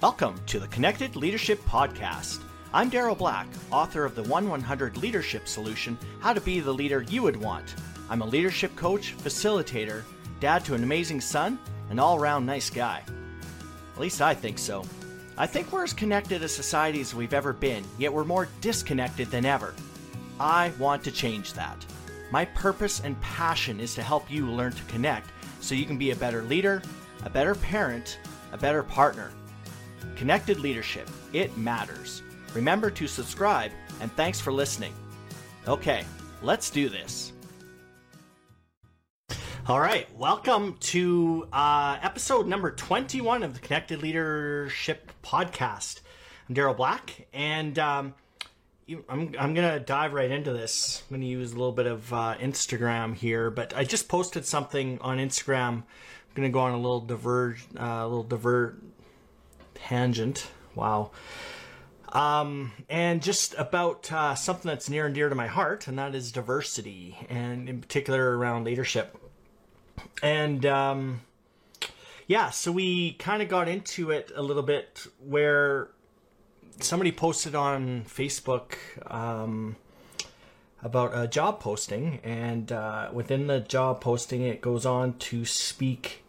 Welcome to the Connected Leadership Podcast. I'm Daryl Black, author of the 1 100 Leadership Solution How to Be the Leader You Would Want. I'm a leadership coach, facilitator, dad to an amazing son, an all around nice guy. At least I think so. I think we're as connected a society as we've ever been, yet we're more disconnected than ever. I want to change that. My purpose and passion is to help you learn to connect so you can be a better leader, a better parent, a better partner. Connected leadership, it matters. Remember to subscribe, and thanks for listening. Okay, let's do this. All right, welcome to uh, episode number 21 of the Connected Leadership Podcast. I'm Daryl Black, and um, I'm, I'm going to dive right into this. I'm going to use a little bit of uh, Instagram here, but I just posted something on Instagram. I'm going to go on a little diverge, uh, a little divert tangent. Wow. Um, and just about uh, something that's near and dear to my heart, and that is diversity, and in particular around leadership. And um, yeah, so we kind of got into it a little bit where somebody posted on Facebook um, about a job posting, and uh, within the job posting, it goes on to speak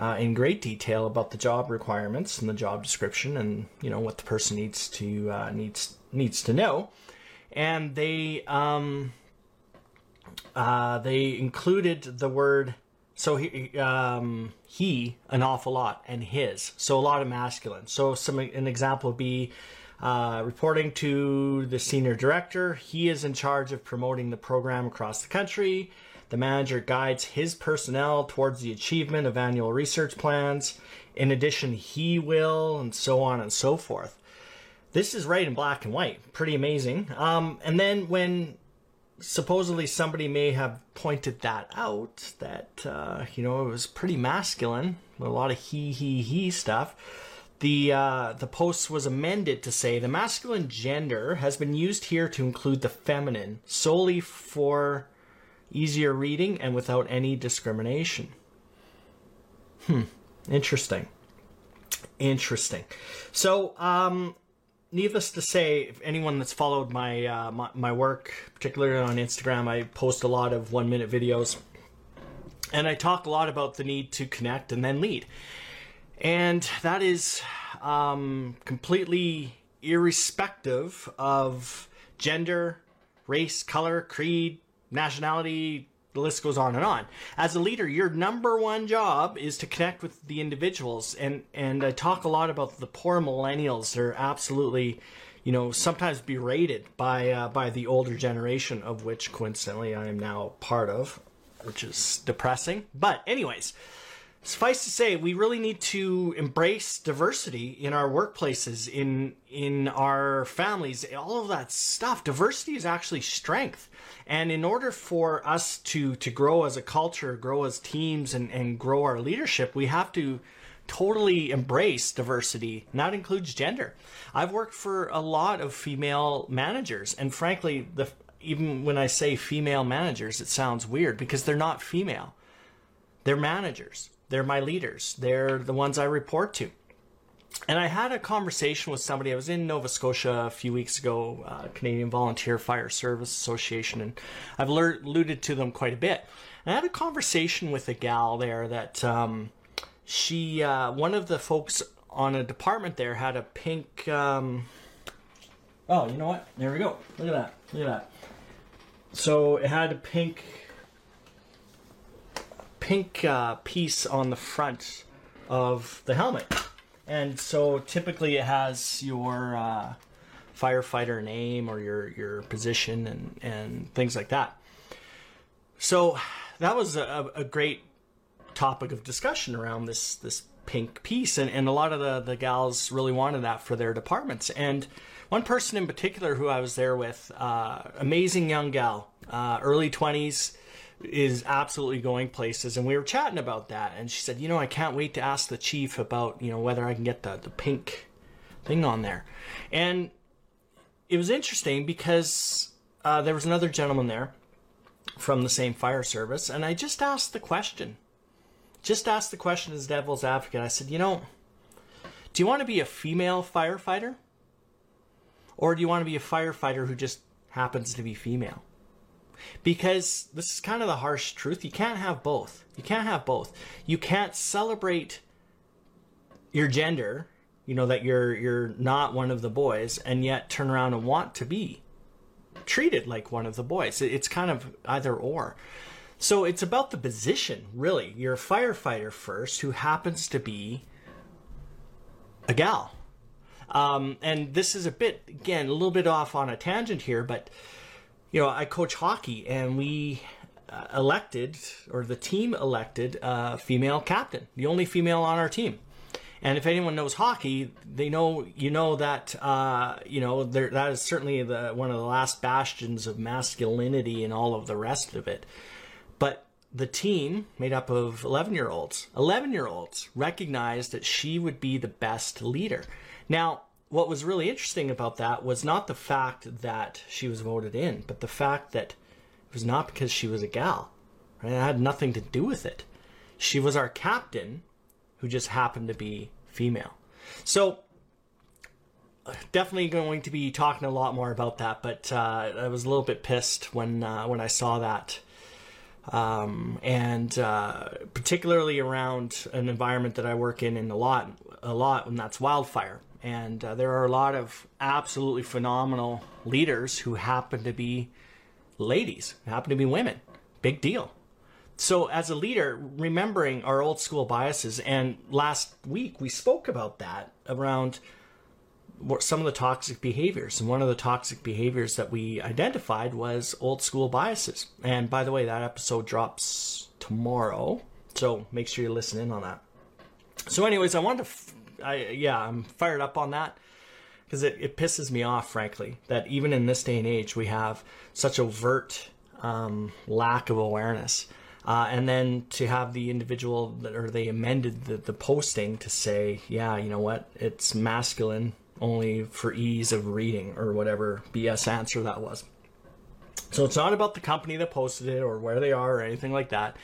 uh, in great detail about the job requirements and the job description, and you know what the person needs to uh, needs needs to know. And they um, uh, they included the word so he um, he an awful lot and his so a lot of masculine. So some an example would be. Uh, reporting to the senior director, he is in charge of promoting the program across the country. The manager guides his personnel towards the achievement of annual research plans. In addition, he will, and so on and so forth. This is right in black and white. Pretty amazing. Um, and then when supposedly somebody may have pointed that out, that, uh, you know, it was pretty masculine, a lot of he, he, he stuff. The uh, the post was amended to say the masculine gender has been used here to include the feminine solely for easier reading and without any discrimination. Hmm, interesting. Interesting. So, um, needless to say, if anyone that's followed my, uh, my, my work, particularly on Instagram, I post a lot of one minute videos, and I talk a lot about the need to connect and then lead, and that is um, completely irrespective of gender, race, color, creed, nationality, the list goes on and on. As a leader, your number one job is to connect with the individuals. And, and I talk a lot about the poor millennials. They're absolutely, you know, sometimes berated by, uh, by the older generation, of which coincidentally I am now part of, which is depressing. But, anyways, suffice to say, we really need to embrace diversity in our workplaces, in in our families, all of that stuff. Diversity is actually strength. And in order for us to to grow as a culture, grow as teams and, and grow our leadership, we have to totally embrace diversity. And that includes gender. I've worked for a lot of female managers, and frankly, the even when I say female managers, it sounds weird because they're not female. They're managers they're my leaders. They're the ones I report to. And I had a conversation with somebody. I was in Nova Scotia a few weeks ago, uh, Canadian Volunteer Fire Service Association, and I've alluded to them quite a bit. And I had a conversation with a gal there that um, she, uh, one of the folks on a department there had a pink. Um, oh, you know what? There we go. Look at that. Look at that. So it had a pink pink uh, piece on the front of the helmet. And so typically it has your uh, firefighter name or your, your position and, and things like that. So that was a, a great topic of discussion around this, this pink piece. And, and a lot of the, the gals really wanted that for their departments. And one person in particular who I was there with, uh, amazing young gal, uh, early 20s, is absolutely going places. And we were chatting about that. And she said you know i can't wait to ask the chief about you know whether i can get the, the pink thing on there. And it was interesting because uh, there was another gentleman there from the same fire service. And i just asked the question. Just asked the question as devil's advocate. I said you know Do you want to be a female firefighter? Or do you want to be a firefighter who just happens to be female? Because this is kind of the harsh truth. You can't have both. You can't have both. You can't celebrate your gender, you know, that you're you're not one of the boys, and yet turn around and want to be treated like one of the boys. It's kind of either or. So it's about the position, really. You're a firefighter first who happens to be a gal. Um, and this is a bit, again, a little bit off on a tangent here, but, you know, I coach hockey and we uh, elected, or the team elected, a female captain, the only female on our team. And if anyone knows hockey, they know you know that uh, you know there, that is certainly the one of the last bastions of masculinity and all of the rest of it. But the team, made up of 11 year olds, 11 year olds, recognized that she would be the best leader. Now, what was really interesting about that was not the fact that she was voted in, but the fact that it was not because she was a gal. Right? It had nothing to do with it. She was our captain, who just happened to be female. So, definitely going to be talking a lot more about that. But uh, I was a little bit pissed when uh, when I saw that um, and uh, particularly around an environment that I work in in a lot, a lot, and that's wildfire. And uh, there are a lot of absolutely phenomenal leaders who happen to be ladies, happen to be women. Big deal. So, as a leader, remembering our old school biases, and last week we spoke about that around some of the toxic behaviors. And one of the toxic behaviors that we identified was old school biases. And by the way, that episode drops tomorrow. So make sure you listen in on that. So, anyways, I wanted to, f- I, yeah, I'm fired up on that because it, it pisses me off, frankly, that even in this day and age, we have such overt um, lack of awareness. Uh, and then to have the individual that, or they amended the, the posting to say, yeah, you know what, it's masculine only for ease of reading or whatever BS answer that was. So it's not about the company that posted it or where they are or anything like that.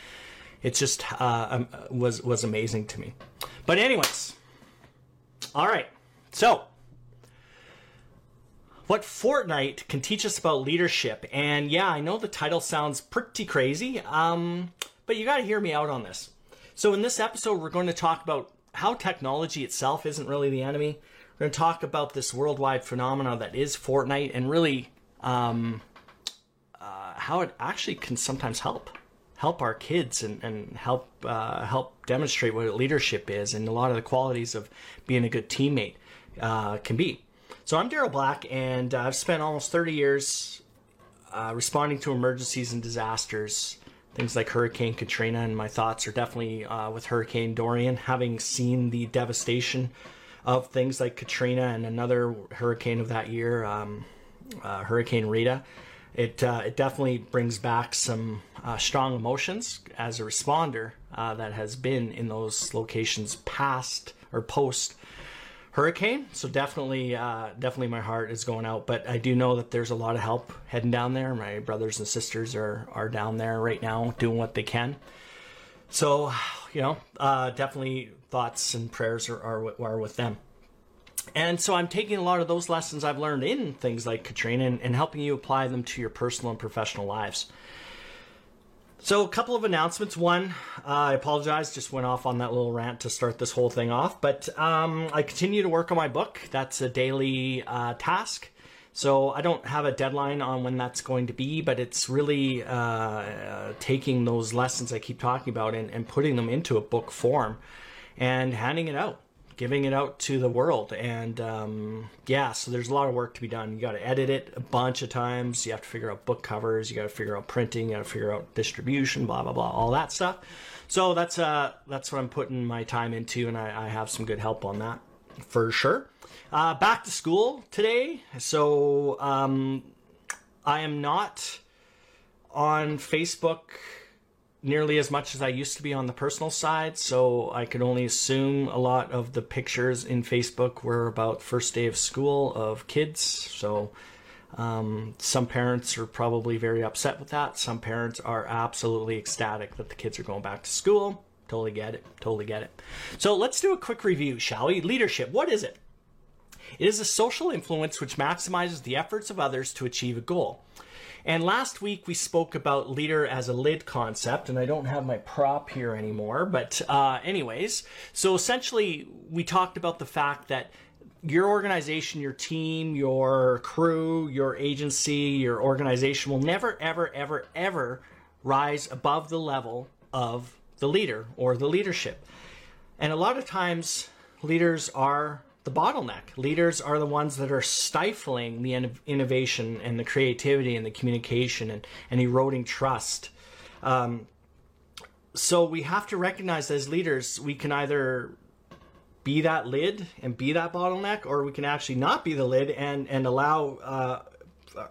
It just uh, um, was was amazing to me. But anyways, all right. So what Fortnite can teach us about leadership, and yeah, I know the title sounds pretty crazy, um, but you got to hear me out on this. So in this episode, we're going to talk about how technology itself isn't really the enemy we're going to talk about this worldwide phenomenon that is Fortnite and really um, uh, how it actually can sometimes help help our kids and, and help uh, help demonstrate what leadership is and a lot of the qualities of being a good teammate uh, can be. So I'm Daryl Black, and I've spent almost 30 years uh, responding to emergencies and disasters, things like Hurricane Katrina, and my thoughts are definitely uh, with Hurricane Dorian, having seen the devastation of things like Katrina and another hurricane of that year, um, uh, Hurricane Rita. It, uh, it definitely brings back some uh, strong emotions as a responder uh, that has been in those locations past or post hurricane. So definitely, uh, definitely, my heart is going out. But I do know that there's a lot of help heading down there. My brothers and sisters are are down there right now doing what they can. So, you know, uh, definitely thoughts and prayers are, are, are with them. And so I'm taking a lot of those lessons I've learned in things like Katrina and, and, helping you apply them to your personal and professional lives. So, a couple of announcements. One, uh, I apologize, just went off on that little rant to start this whole thing off, but um, I continue to work on my book. That's a daily uh, task. So, I don't have a deadline on when that's going to be, but it's really uh, taking those lessons I keep talking about and, and putting them into a book form and handing it out, giving it out to the world. And um, yeah, so there's a lot of work to be done. You got to edit it a bunch of times. You have to figure out book covers. You got to figure out printing. You got to figure out distribution. Blah blah blah. All that stuff. So that's uh that's what I'm putting my time into, and I, I have some good help on that for sure. Uh, back to school today, so um, I am not on Facebook nearly as much as I used to be on the personal side, so I could only assume a lot of the pictures in Facebook were about first day of school of kids. So um, some parents are probably very upset with that. Some parents are absolutely ecstatic that the kids are going back to school. Totally get it. Totally get it. So let's do a quick review, shall we? Leadership. What is it? It is a social influence which maximizes the efforts of others to achieve a goal. And last week we spoke about leader as a lid concept, and I don't have my prop here anymore. But, uh, anyways, so essentially we talked about the fact that your organization, your team, your crew, your agency, your organization will never, ever, ever, ever rise above the level of the leader or the leadership. And a lot of times, leaders are the bottleneck. Leaders are the ones that are stifling the innovation and the creativity and the communication and, and eroding trust. Um, so we have to recognize as leaders, we can either be that lid and be that bottleneck, or we can actually not be the lid and, and allow uh,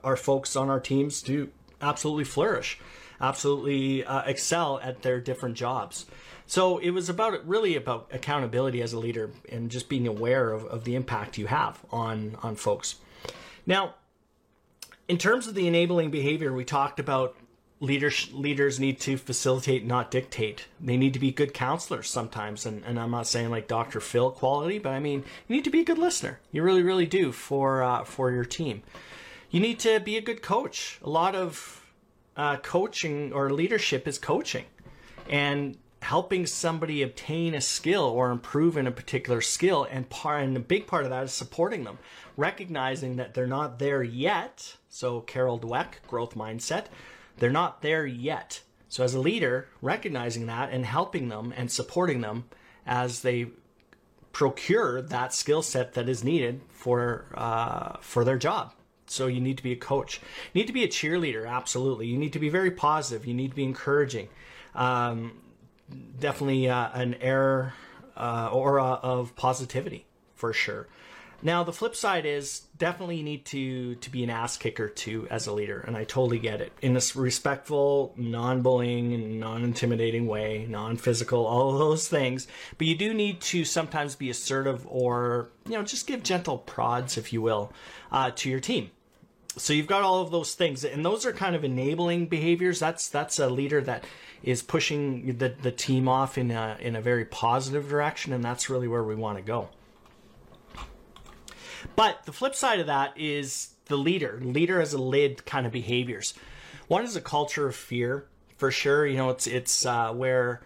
our folks on our teams to absolutely flourish, absolutely uh, excel at their different jobs. So it was about really about accountability as a leader and just being aware of, of the impact you have on on folks. Now, in terms of the enabling behavior, we talked about leaders leaders need to facilitate, not dictate. They need to be good counselors sometimes, and, and I'm not saying like Dr. Phil quality, but I mean you need to be a good listener. You really, really do for uh, for your team. You need to be a good coach. A lot of uh, coaching or leadership is coaching, and helping somebody obtain a skill or improve in a particular skill and part and a big part of that is supporting them recognizing that they're not there yet. So Carol Dweck growth mindset they're not there yet. So as a leader recognizing that and helping them and supporting them as they procure that skill set that is needed for uh, for their job. So you need to be a coach. You need to be a cheerleader absolutely. You need to be very positive. You need to be encouraging. Um, definitely uh, an air uh, aura of positivity for sure. Now the flip side is definitely you need to to be an ass kicker too as a leader, and I totally get it in a respectful, non-bullying, non-intimidating way, non-physical, all of those things. But you do need to sometimes be assertive or you know just give gentle prods, if you will, uh, to your team so you've got all of those things and those are kind of enabling behaviors that's that's a leader that is pushing the, the team off in a, in a very positive direction, and that's really where we want to go. But the flip side of that is the leader, leader as a lid kind of behaviors. One is a culture of fear, for sure. You know, it's it's uh, where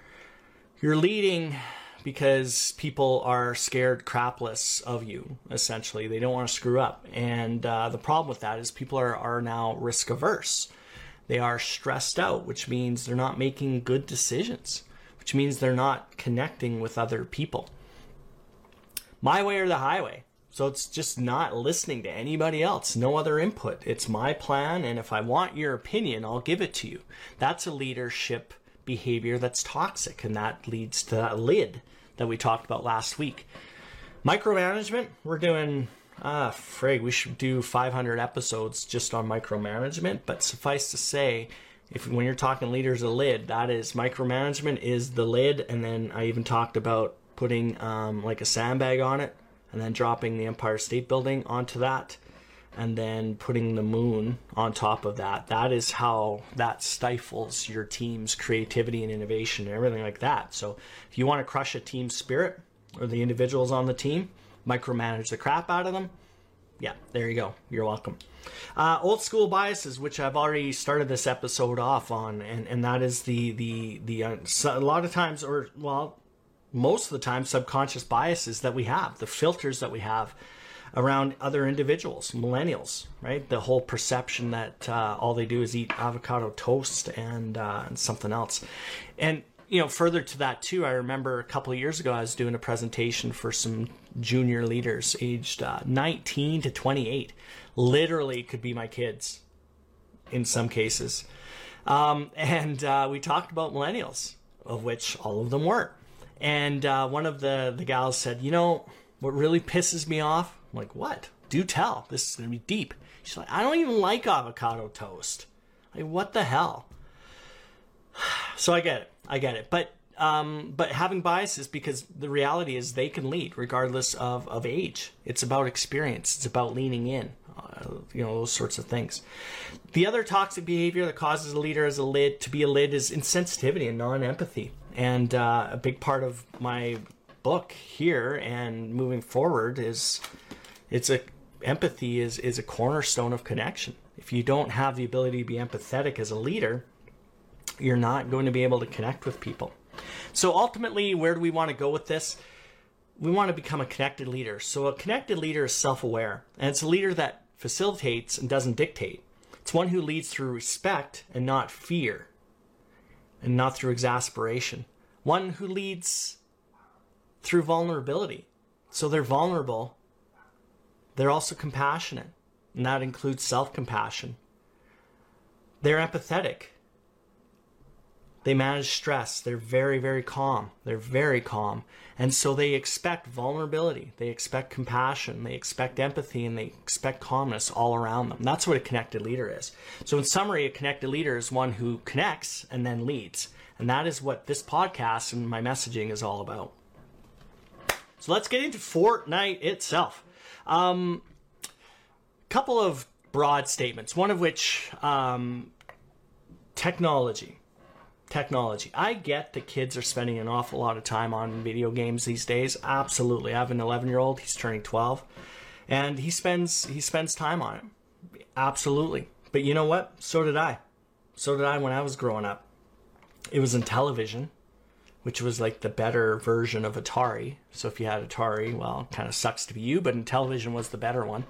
you're leading because people are scared crapless of you. Essentially, they don't want to screw up, and uh, the problem with that is people are are now risk averse. They are stressed out, which means they're not making good decisions, which means they're not connecting with other people. My way or the highway. So it's just not listening to anybody else, no other input. It's my plan, and if I want your opinion, I'll give it to you. That's a leadership behavior that's toxic, and that leads to that lid that we talked about last week. Micromanagement, we're doing ah, frig, we should do 500 episodes just on micromanagement. But suffice to say, if when you're talking leaders a lid, that is micromanagement is the lid, and then I even talked about putting um, like a sandbag on it, and then dropping the Empire State Building onto that, and then putting the moon on top of that. That is how that stifles your team's creativity and innovation and everything like that. So if you want to crush a team spirit or the individuals on the team, micromanage the crap out of them. Yeah, there you go. You're welcome. Uh, old school biases, which I've already started this episode off on, and, and that is the the the uh, a lot of times, or well, most of the time, subconscious biases that we have, the filters that we have around other individuals, millennials, right? The whole perception that uh, all they do is eat avocado toast and, uh, and something else, and you know, further to that too, I remember a couple of years ago I was doing a presentation for some junior leaders aged uh, 19 to 28. Literally could be my kids in some cases. Um, and uh, we talked about millennials, of which all of them were. And uh, one of the, the gals said, You know, what really pisses me off? I'm like, What? Do tell. This is going to be deep. She's like, I don't even like avocado toast. Like, what the hell? So I get it. I get it. But um, but having biases because the reality is they can lead regardless of, of age. It's about experience. It's about leaning in. Uh, you know those sorts of things. The other toxic behavior that causes a leader as a lid to be a lid is insensitivity and non-empathy. and uh, a big part of my book here and moving forward is it's a empathy is is a cornerstone of connection. If you don't have the ability to be empathetic as a leader, you're not going to be able to connect with people. So ultimately, where do we want to go with this? We want to become a connected leader. So a connected leader is self-aware, and it's a leader that facilitates and doesn't dictate. It's one who leads through respect and not fear, and not through exasperation. One who leads through vulnerability. So they're vulnerable. They're also compassionate, and that includes self compassion. They're empathetic. They manage stress. They're very, very calm. They're very calm. And so they expect vulnerability. They expect compassion. They expect empathy and they expect calmness all around them. That's what a connected leader is. So, in summary, a connected leader is one who connects and then leads. And that is what this podcast and my messaging is all about. So let's get into Fortnite itself. Um, couple of broad statements. One of which, um, technology. Technology. I get that kids are spending an awful lot of time on video games these days. Absolutely. I have an 11 year old. He's turning 12, and he spends he spends time on it. Absolutely. But you know what? So did I. So did I when I was growing up. It was Intellivision which was like the better version of Atari. So if you had Atari, well, kind of sucks to be you, but Intellivision was the better one.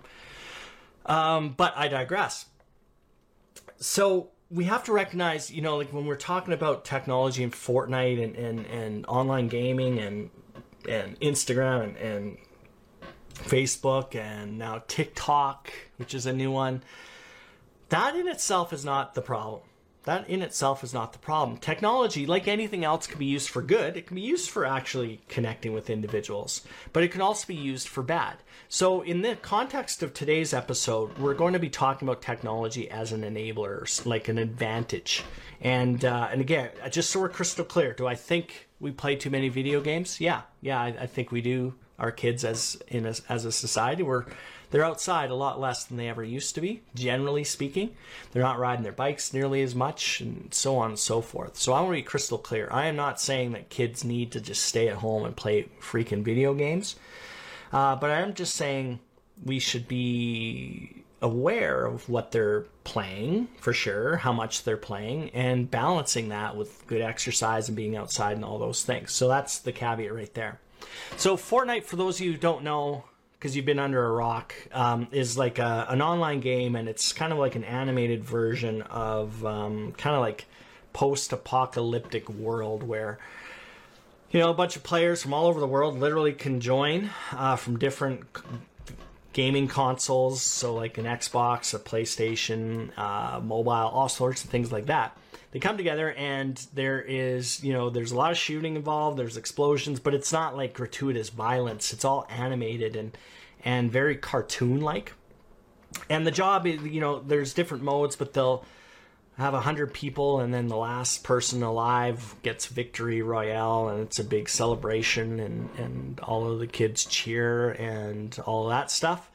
Um, but I digress. So we have to recognize, you know, like when we're talking about technology and Fortnite and, and, and online gaming and and Instagram and, and Facebook and now TikTok, which is a new one, that in itself is not the problem. That in itself is not the problem. Technology, like anything else, can be used for good. It can be used for actually connecting with individuals, but it can also be used for bad. So, in the context of today's episode, we're going to be talking about technology as an enabler, like an advantage. And uh, and again, just so we're crystal clear, do I think we play too many video games? Yeah, yeah, I, I think we do. Our kids, as in a, as a society, we're they're outside a lot less than they ever used to be, generally speaking. They're not riding their bikes nearly as much, and so on and so forth. So I want to be crystal clear. I am not saying that kids need to just stay at home and play freaking video games, uh, but I am just saying we should be aware of what they're playing for sure, how much they're playing, and balancing that with good exercise and being outside and all those things. So that's the caveat right there. So Fortnite, for those of you who don't know, because you've been under a rock, um, is like a, an online game, and it's kind of like an animated version of um, kind of like post-apocalyptic world where you know a bunch of players from all over the world literally can join uh, from different gaming consoles, so like an Xbox, a PlayStation, uh, mobile, all sorts of things like that. They come together and there is, you know, there's a lot of shooting involved, there's explosions, but it's not like gratuitous violence. It's all animated and and very cartoon like. And the job, is you know, there's different modes, but they'll have a hundred people, and then the last person alive gets victory royale, and it's a big celebration, and and all of the kids cheer and all that stuff.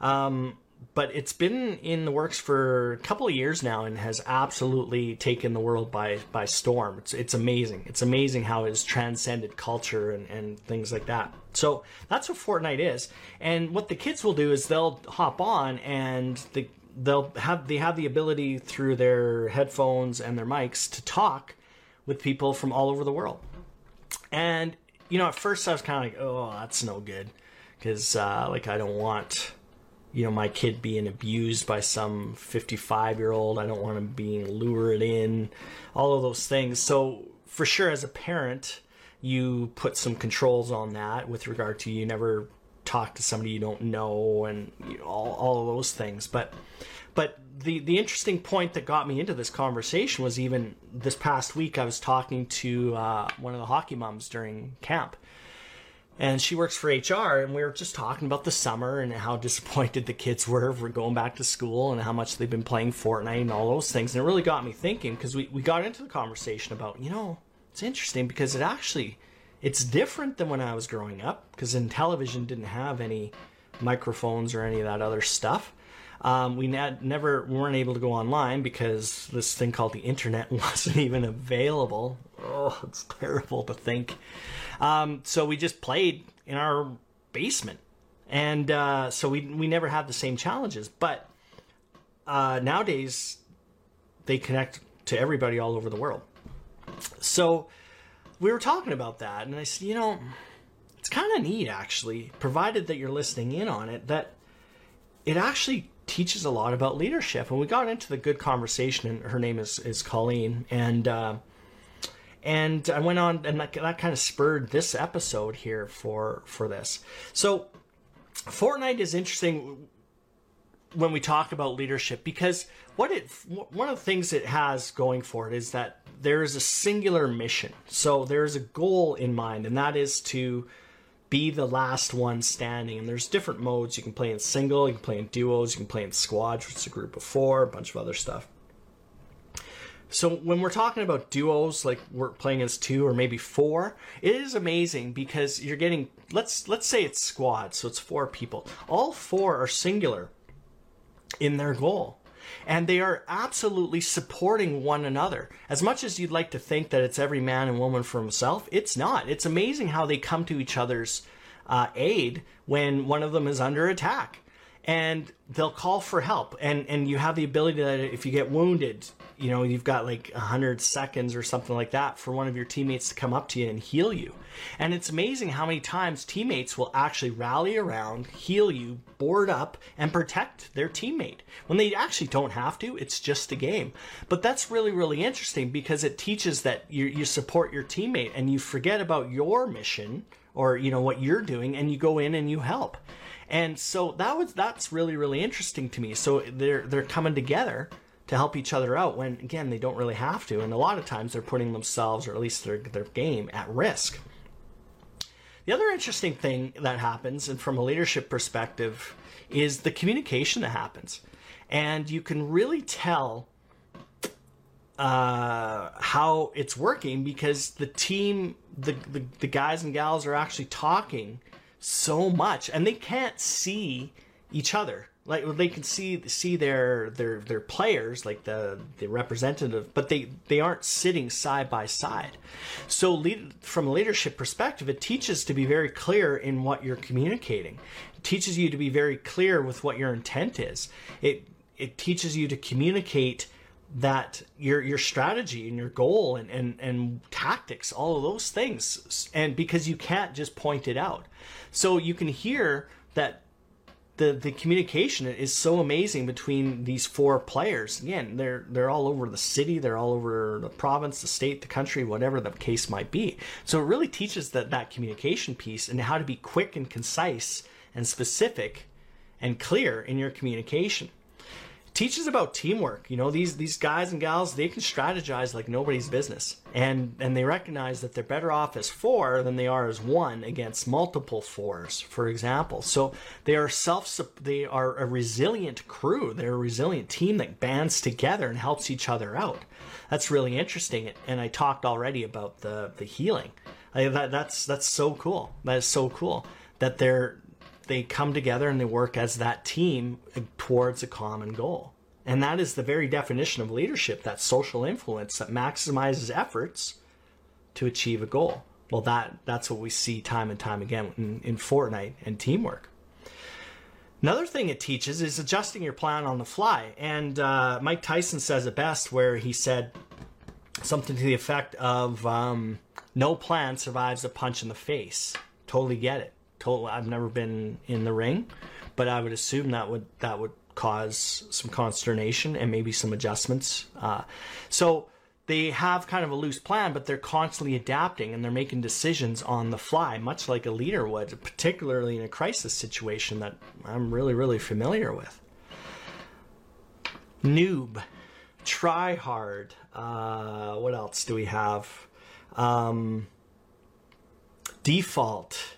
Um, but it's been in the works for a couple of years now and has absolutely taken the world by by storm. It's it's amazing. It's amazing how it's transcended culture and, and things like that. So that's what Fortnite is. And what the kids will do is they'll hop on and the they'll have they have the ability through their headphones and their mics to talk with people from all over the world. And you know, at first I was kind of like, oh, that's no good, because uh, like I don't want you know my kid being abused by some 55 year old. I don't want him being lured in, all of those things. So for sure, as a parent, you put some controls on that with regard to you never talk to somebody you don't know and you know, all, all of those things. But but the the interesting point that got me into this conversation was even this past week I was talking to uh, one of the hockey moms during camp. And she works for HR, and we were just talking about the summer and how disappointed the kids were for going back to school and how much they've been playing Fortnite and all those things. And it really got me thinking because we, we got into the conversation about, you know, it's interesting because it actually it's different than when I was growing up because Intellivision didn't have any microphones or any of that other stuff. Um, we never weren't able to go online because this thing called the internet wasn't even available. Oh, it's terrible to think. Um, so we just played in our basement, and uh, so we we never had the same challenges. But uh, nowadays, they connect to everybody all over the world. So we were talking about that, and I said, you know, it's kind of neat actually, provided that you're listening in on it, that it actually teaches a lot about leadership. And we got into the good conversation, and her name is, is Colleen, and uh, and I went on, and that, that kind of spurred this episode here for for this. So Fortnite is interesting when we talk about leadership because what it one of the things it has going for it is that there is a singular mission. So there's a goal in mind, and that is to be the last one standing. And there's different modes. You can play in single, you can play in duos, you can play in squads, which is a group of four, a bunch of other stuff. So when we're talking about duos, like we're playing as two or maybe four, it is amazing because you're getting let's let's say it's squad, so it's four people. All four are singular in their goal. And they are absolutely supporting one another. As much as you'd like to think that it's every man and woman for himself, it's not. It's amazing how they come to each other's uh, aid when one of them is under attack. And they'll call for help. And, and you have the ability that if you get wounded, you know, you've got like 100 seconds or something like that for one of your teammates to come up to you and heal you. And it's amazing how many times teammates will actually rally around, heal you, board up, and protect their teammate when they actually don't have to. It's just a game. But that's really, really interesting because it teaches that you, you support your teammate and you forget about your mission or, you know, what you're doing and you go in and you help. And so that was that's really really interesting to me. So they're they're coming together to help each other out when again they don't really have to. And a lot of times they're putting themselves or at least their, their game at risk. The other interesting thing that happens and from a leadership perspective is the communication that happens. And you can really tell uh, how it's working because the team the, the, the guys and gals are actually talking so much. And they can't see each other like they can see see their their their players like the the representative but they they aren't sitting side by side. So lead, from a leadership perspective it teaches to be very clear in what you're communicating. It teaches you to be very clear with what your intent is. It it teaches you to communicate that your your strategy and your goal and, and and tactics all of those things. And because you can't just point it out. So you can hear that the the communication is so amazing between these four players. Again, they're they're all over the city, they're all over the province, the state, the country, whatever the case might be. So it really teaches that that communication piece and how to be quick and concise and specific and clear in your communication teaches about teamwork. You know, these these guys and gals they can strategize like nobody's business, and and they recognize that they're better off as four than they are as one against multiple fours, for example. So they are self they are a resilient crew. They're a resilient team that bands together and helps each other out. That's really interesting. And I talked already about the the healing. I, that, that's that's so cool. That is so cool that they're they come together and they work as that team towards a common goal. And that is the very definition of leadership that social influence that maximizes efforts to achieve a goal. Well, that, that's what we see time and time again in, in Fortnite and teamwork. Another thing it teaches is adjusting your plan on the fly. And uh, Mike Tyson says it best, where he said something to the effect of um, no plan survives a punch in the face. Totally get it I've never been in the ring, but I would assume that would that would cause some consternation and maybe some adjustments. Uh, so they have kind of a loose plan, but they're constantly adapting and they're making decisions on the fly, much like a leader would, particularly in a crisis situation that I'm really, really familiar with. Noob, try hard. Uh, what else do we have? Um, default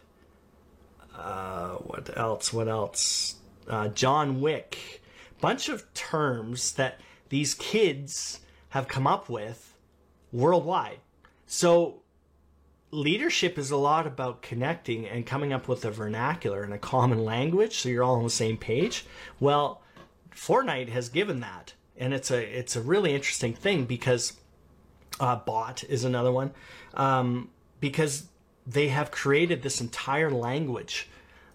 uh, what else? What else? Uh, John Wick. Bunch of terms that these kids have come up with worldwide. So leadership is a lot about connecting and coming up with a vernacular and a common language so you're all on the same page. Well, Fortnite has given that, and it's a it's a really interesting thing because uh, bot is another one um, because they have created this entire language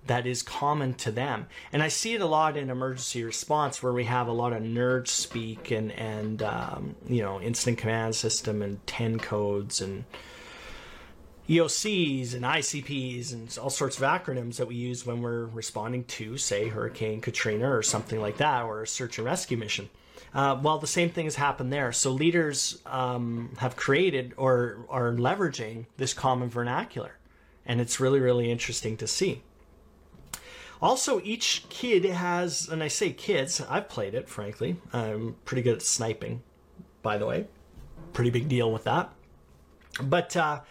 that is common to them. And I see it a lot in emergency response where we have a lot of nerd speak and, and um, you know, incident command system and 10 codes and EOCs and ICPs and all sorts of acronyms that we use when we're responding to, say, Hurricane Katrina or something like that, or a search and rescue mission. Uh, well, the same thing has happened there. So leaders um, have created or are leveraging this common vernacular, and it's really, really interesting to see. Also, each kid has, and I say kids, I've played it, frankly. I'm pretty good at sniping, by the way. Pretty big deal with that. But uh,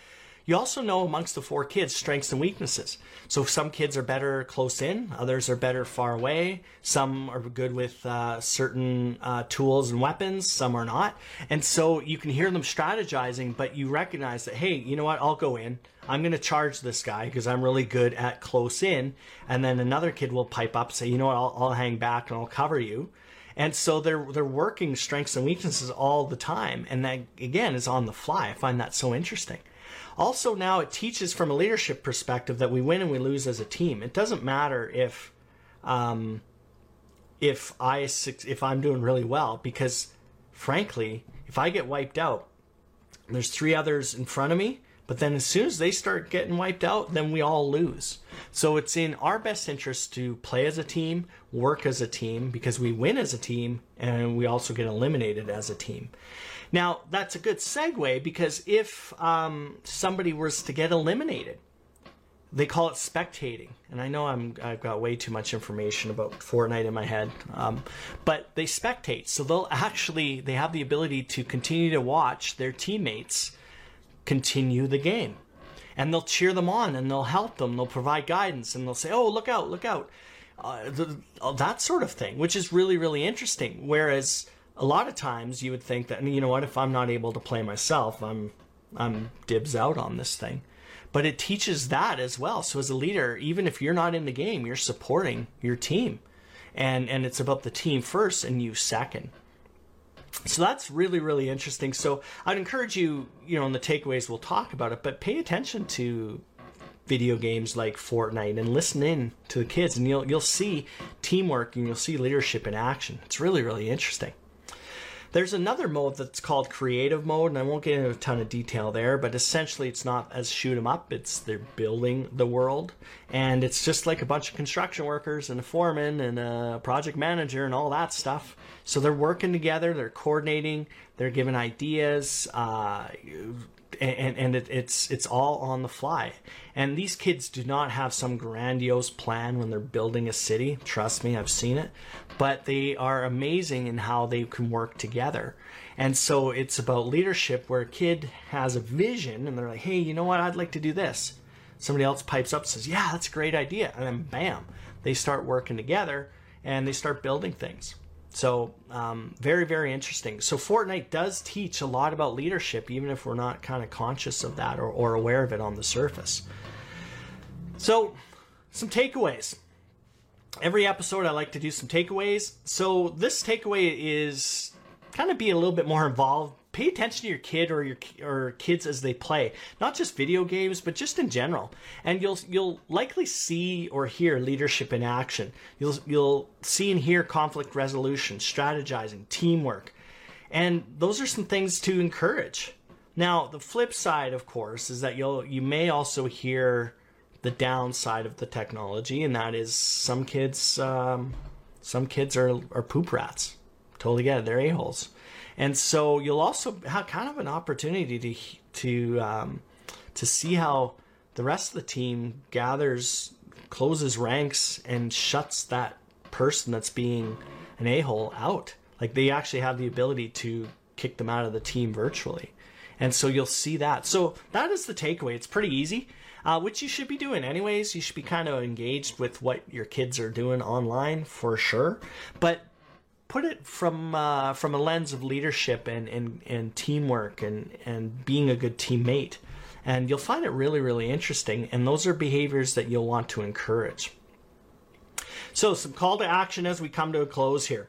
you also know amongst the four kids strengths and weaknesses. So some kids are better close in, others are better far away. Some are good with uh, certain uh, tools and weapons, some are not. And so you can hear them strategizing, but you recognize that, hey, you know what? I'll go in. I'm going to charge this guy because I'm really good at close in. And then another kid will pipe up, say, you know what? I'll, I'll hang back and I'll cover you. And so they're they're working strengths and weaknesses all the time, and that again is on the fly. I find that so interesting. Also, now it teaches from a leadership perspective that we win and we lose as a team. It doesn't matter if, um, if I if I'm doing really well because, frankly, if I get wiped out, there's three others in front of me. But then as soon as they start getting wiped out, then we all lose. So it's in our best interest to play as a team, work as a team, because we win as a team and we also get eliminated as a team. Now, that's a good segue because if um, somebody was to get eliminated, they call it spectating. And I know I'm, I've got way too much information about Fortnite in my head, um, but they spectate. So they'll actually, they have the ability to continue to watch their teammates continue the game. And they'll cheer them on and they'll help them. They'll provide guidance and they'll say, oh, look out, look out. Uh, the, that sort of thing, which is really, really interesting. Whereas a lot of times you would think that you know what if I'm not able to play myself, I'm I'm dibs out on this thing. But it teaches that as well. So as a leader, even if you're not in the game, you're supporting your team. And and it's about the team first and you second. So that's really, really interesting. So I'd encourage you, you know, in the takeaways we'll talk about it, but pay attention to video games like Fortnite and listen in to the kids and you'll you'll see teamwork and you'll see leadership in action. It's really, really interesting. There's another mode that's called creative mode, and I won't get into a ton of detail there, but essentially it's not as shoot 'em up, it's they're building the world. And it's just like a bunch of construction workers and a foreman and a project manager and all that stuff. So they're working together, they're coordinating, they're giving ideas, uh, and, and it, it's it's all on the fly. And these kids do not have some grandiose plan when they're building a city. Trust me, I've seen it. But they are amazing in how they can work together. And so it's about leadership where a kid has a vision and they're like, hey, you know what? I'd like to do this. Somebody else pipes up says, yeah, that's a great idea. And then bam, they start working together and they start building things. So, um, very, very interesting. So, Fortnite does teach a lot about leadership, even if we're not kind of conscious of that or, or aware of it on the surface. So, some takeaways. Every episode, I like to do some takeaways. So, this takeaway is kind of be a little bit more involved pay attention to your kid or your or kids as they play, not just video games, but just in general. And you'll you'll likely see or hear leadership in action. You'll you'll see and hear conflict resolution, strategizing, teamwork. And those are some things to encourage. Now, the flip side, of course, is that you'll you may also hear the downside of the technology, and that is some kids um, some kids are are poop rats. Totally get it. They're a holes and so you'll also have kind of an opportunity to to um, to see how the rest of the team gathers, closes ranks, and shuts that person that's being an a hole out. Like they actually have the ability to kick them out of the team virtually. And so you'll see that. So that is the takeaway. It's pretty easy, uh, which you should be doing anyways. You should be kind of engaged with what your kids are doing online for sure. But put it from uh, from a lens of leadership and, and, and teamwork and, and being a good teammate. And you'll find it really, really interesting. And those are behaviors that you'll want to encourage. So, some call to action as we come to a close here.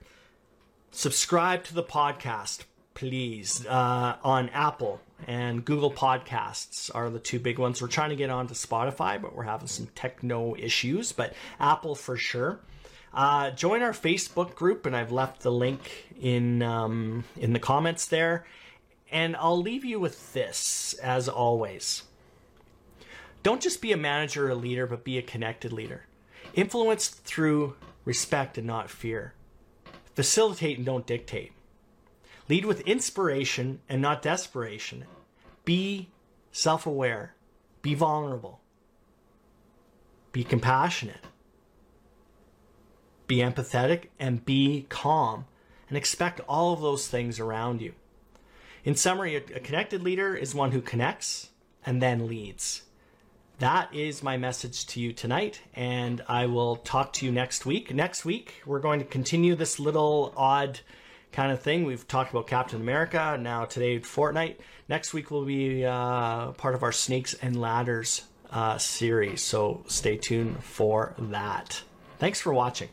Subscribe to the podcast, please, uh, on Apple and Google Podcasts are the two big ones. We're trying to get onto Spotify, but we're having some techno issues. But Apple for sure. Uh, join our Facebook group, and I've left the link in um, in the comments there. And I'll leave you with this, as always. Don't just be a manager or a leader, but be a connected leader. Influence through respect and not fear. Facilitate and don't dictate. Lead with inspiration and not desperation. Be self aware. Be vulnerable. Be compassionate. Be empathetic and be calm. And expect all of those things around you. In summary, a connected leader is one who connects and then leads. That is my message to you tonight, and I will talk to you next week. Next week, we're going to continue this little odd kind of thing. We've talked about Captain America, now today, Fortnite. Next week will be uh, part of our Snakes and Ladders uh, series, so stay tuned for that. Thanks for watching.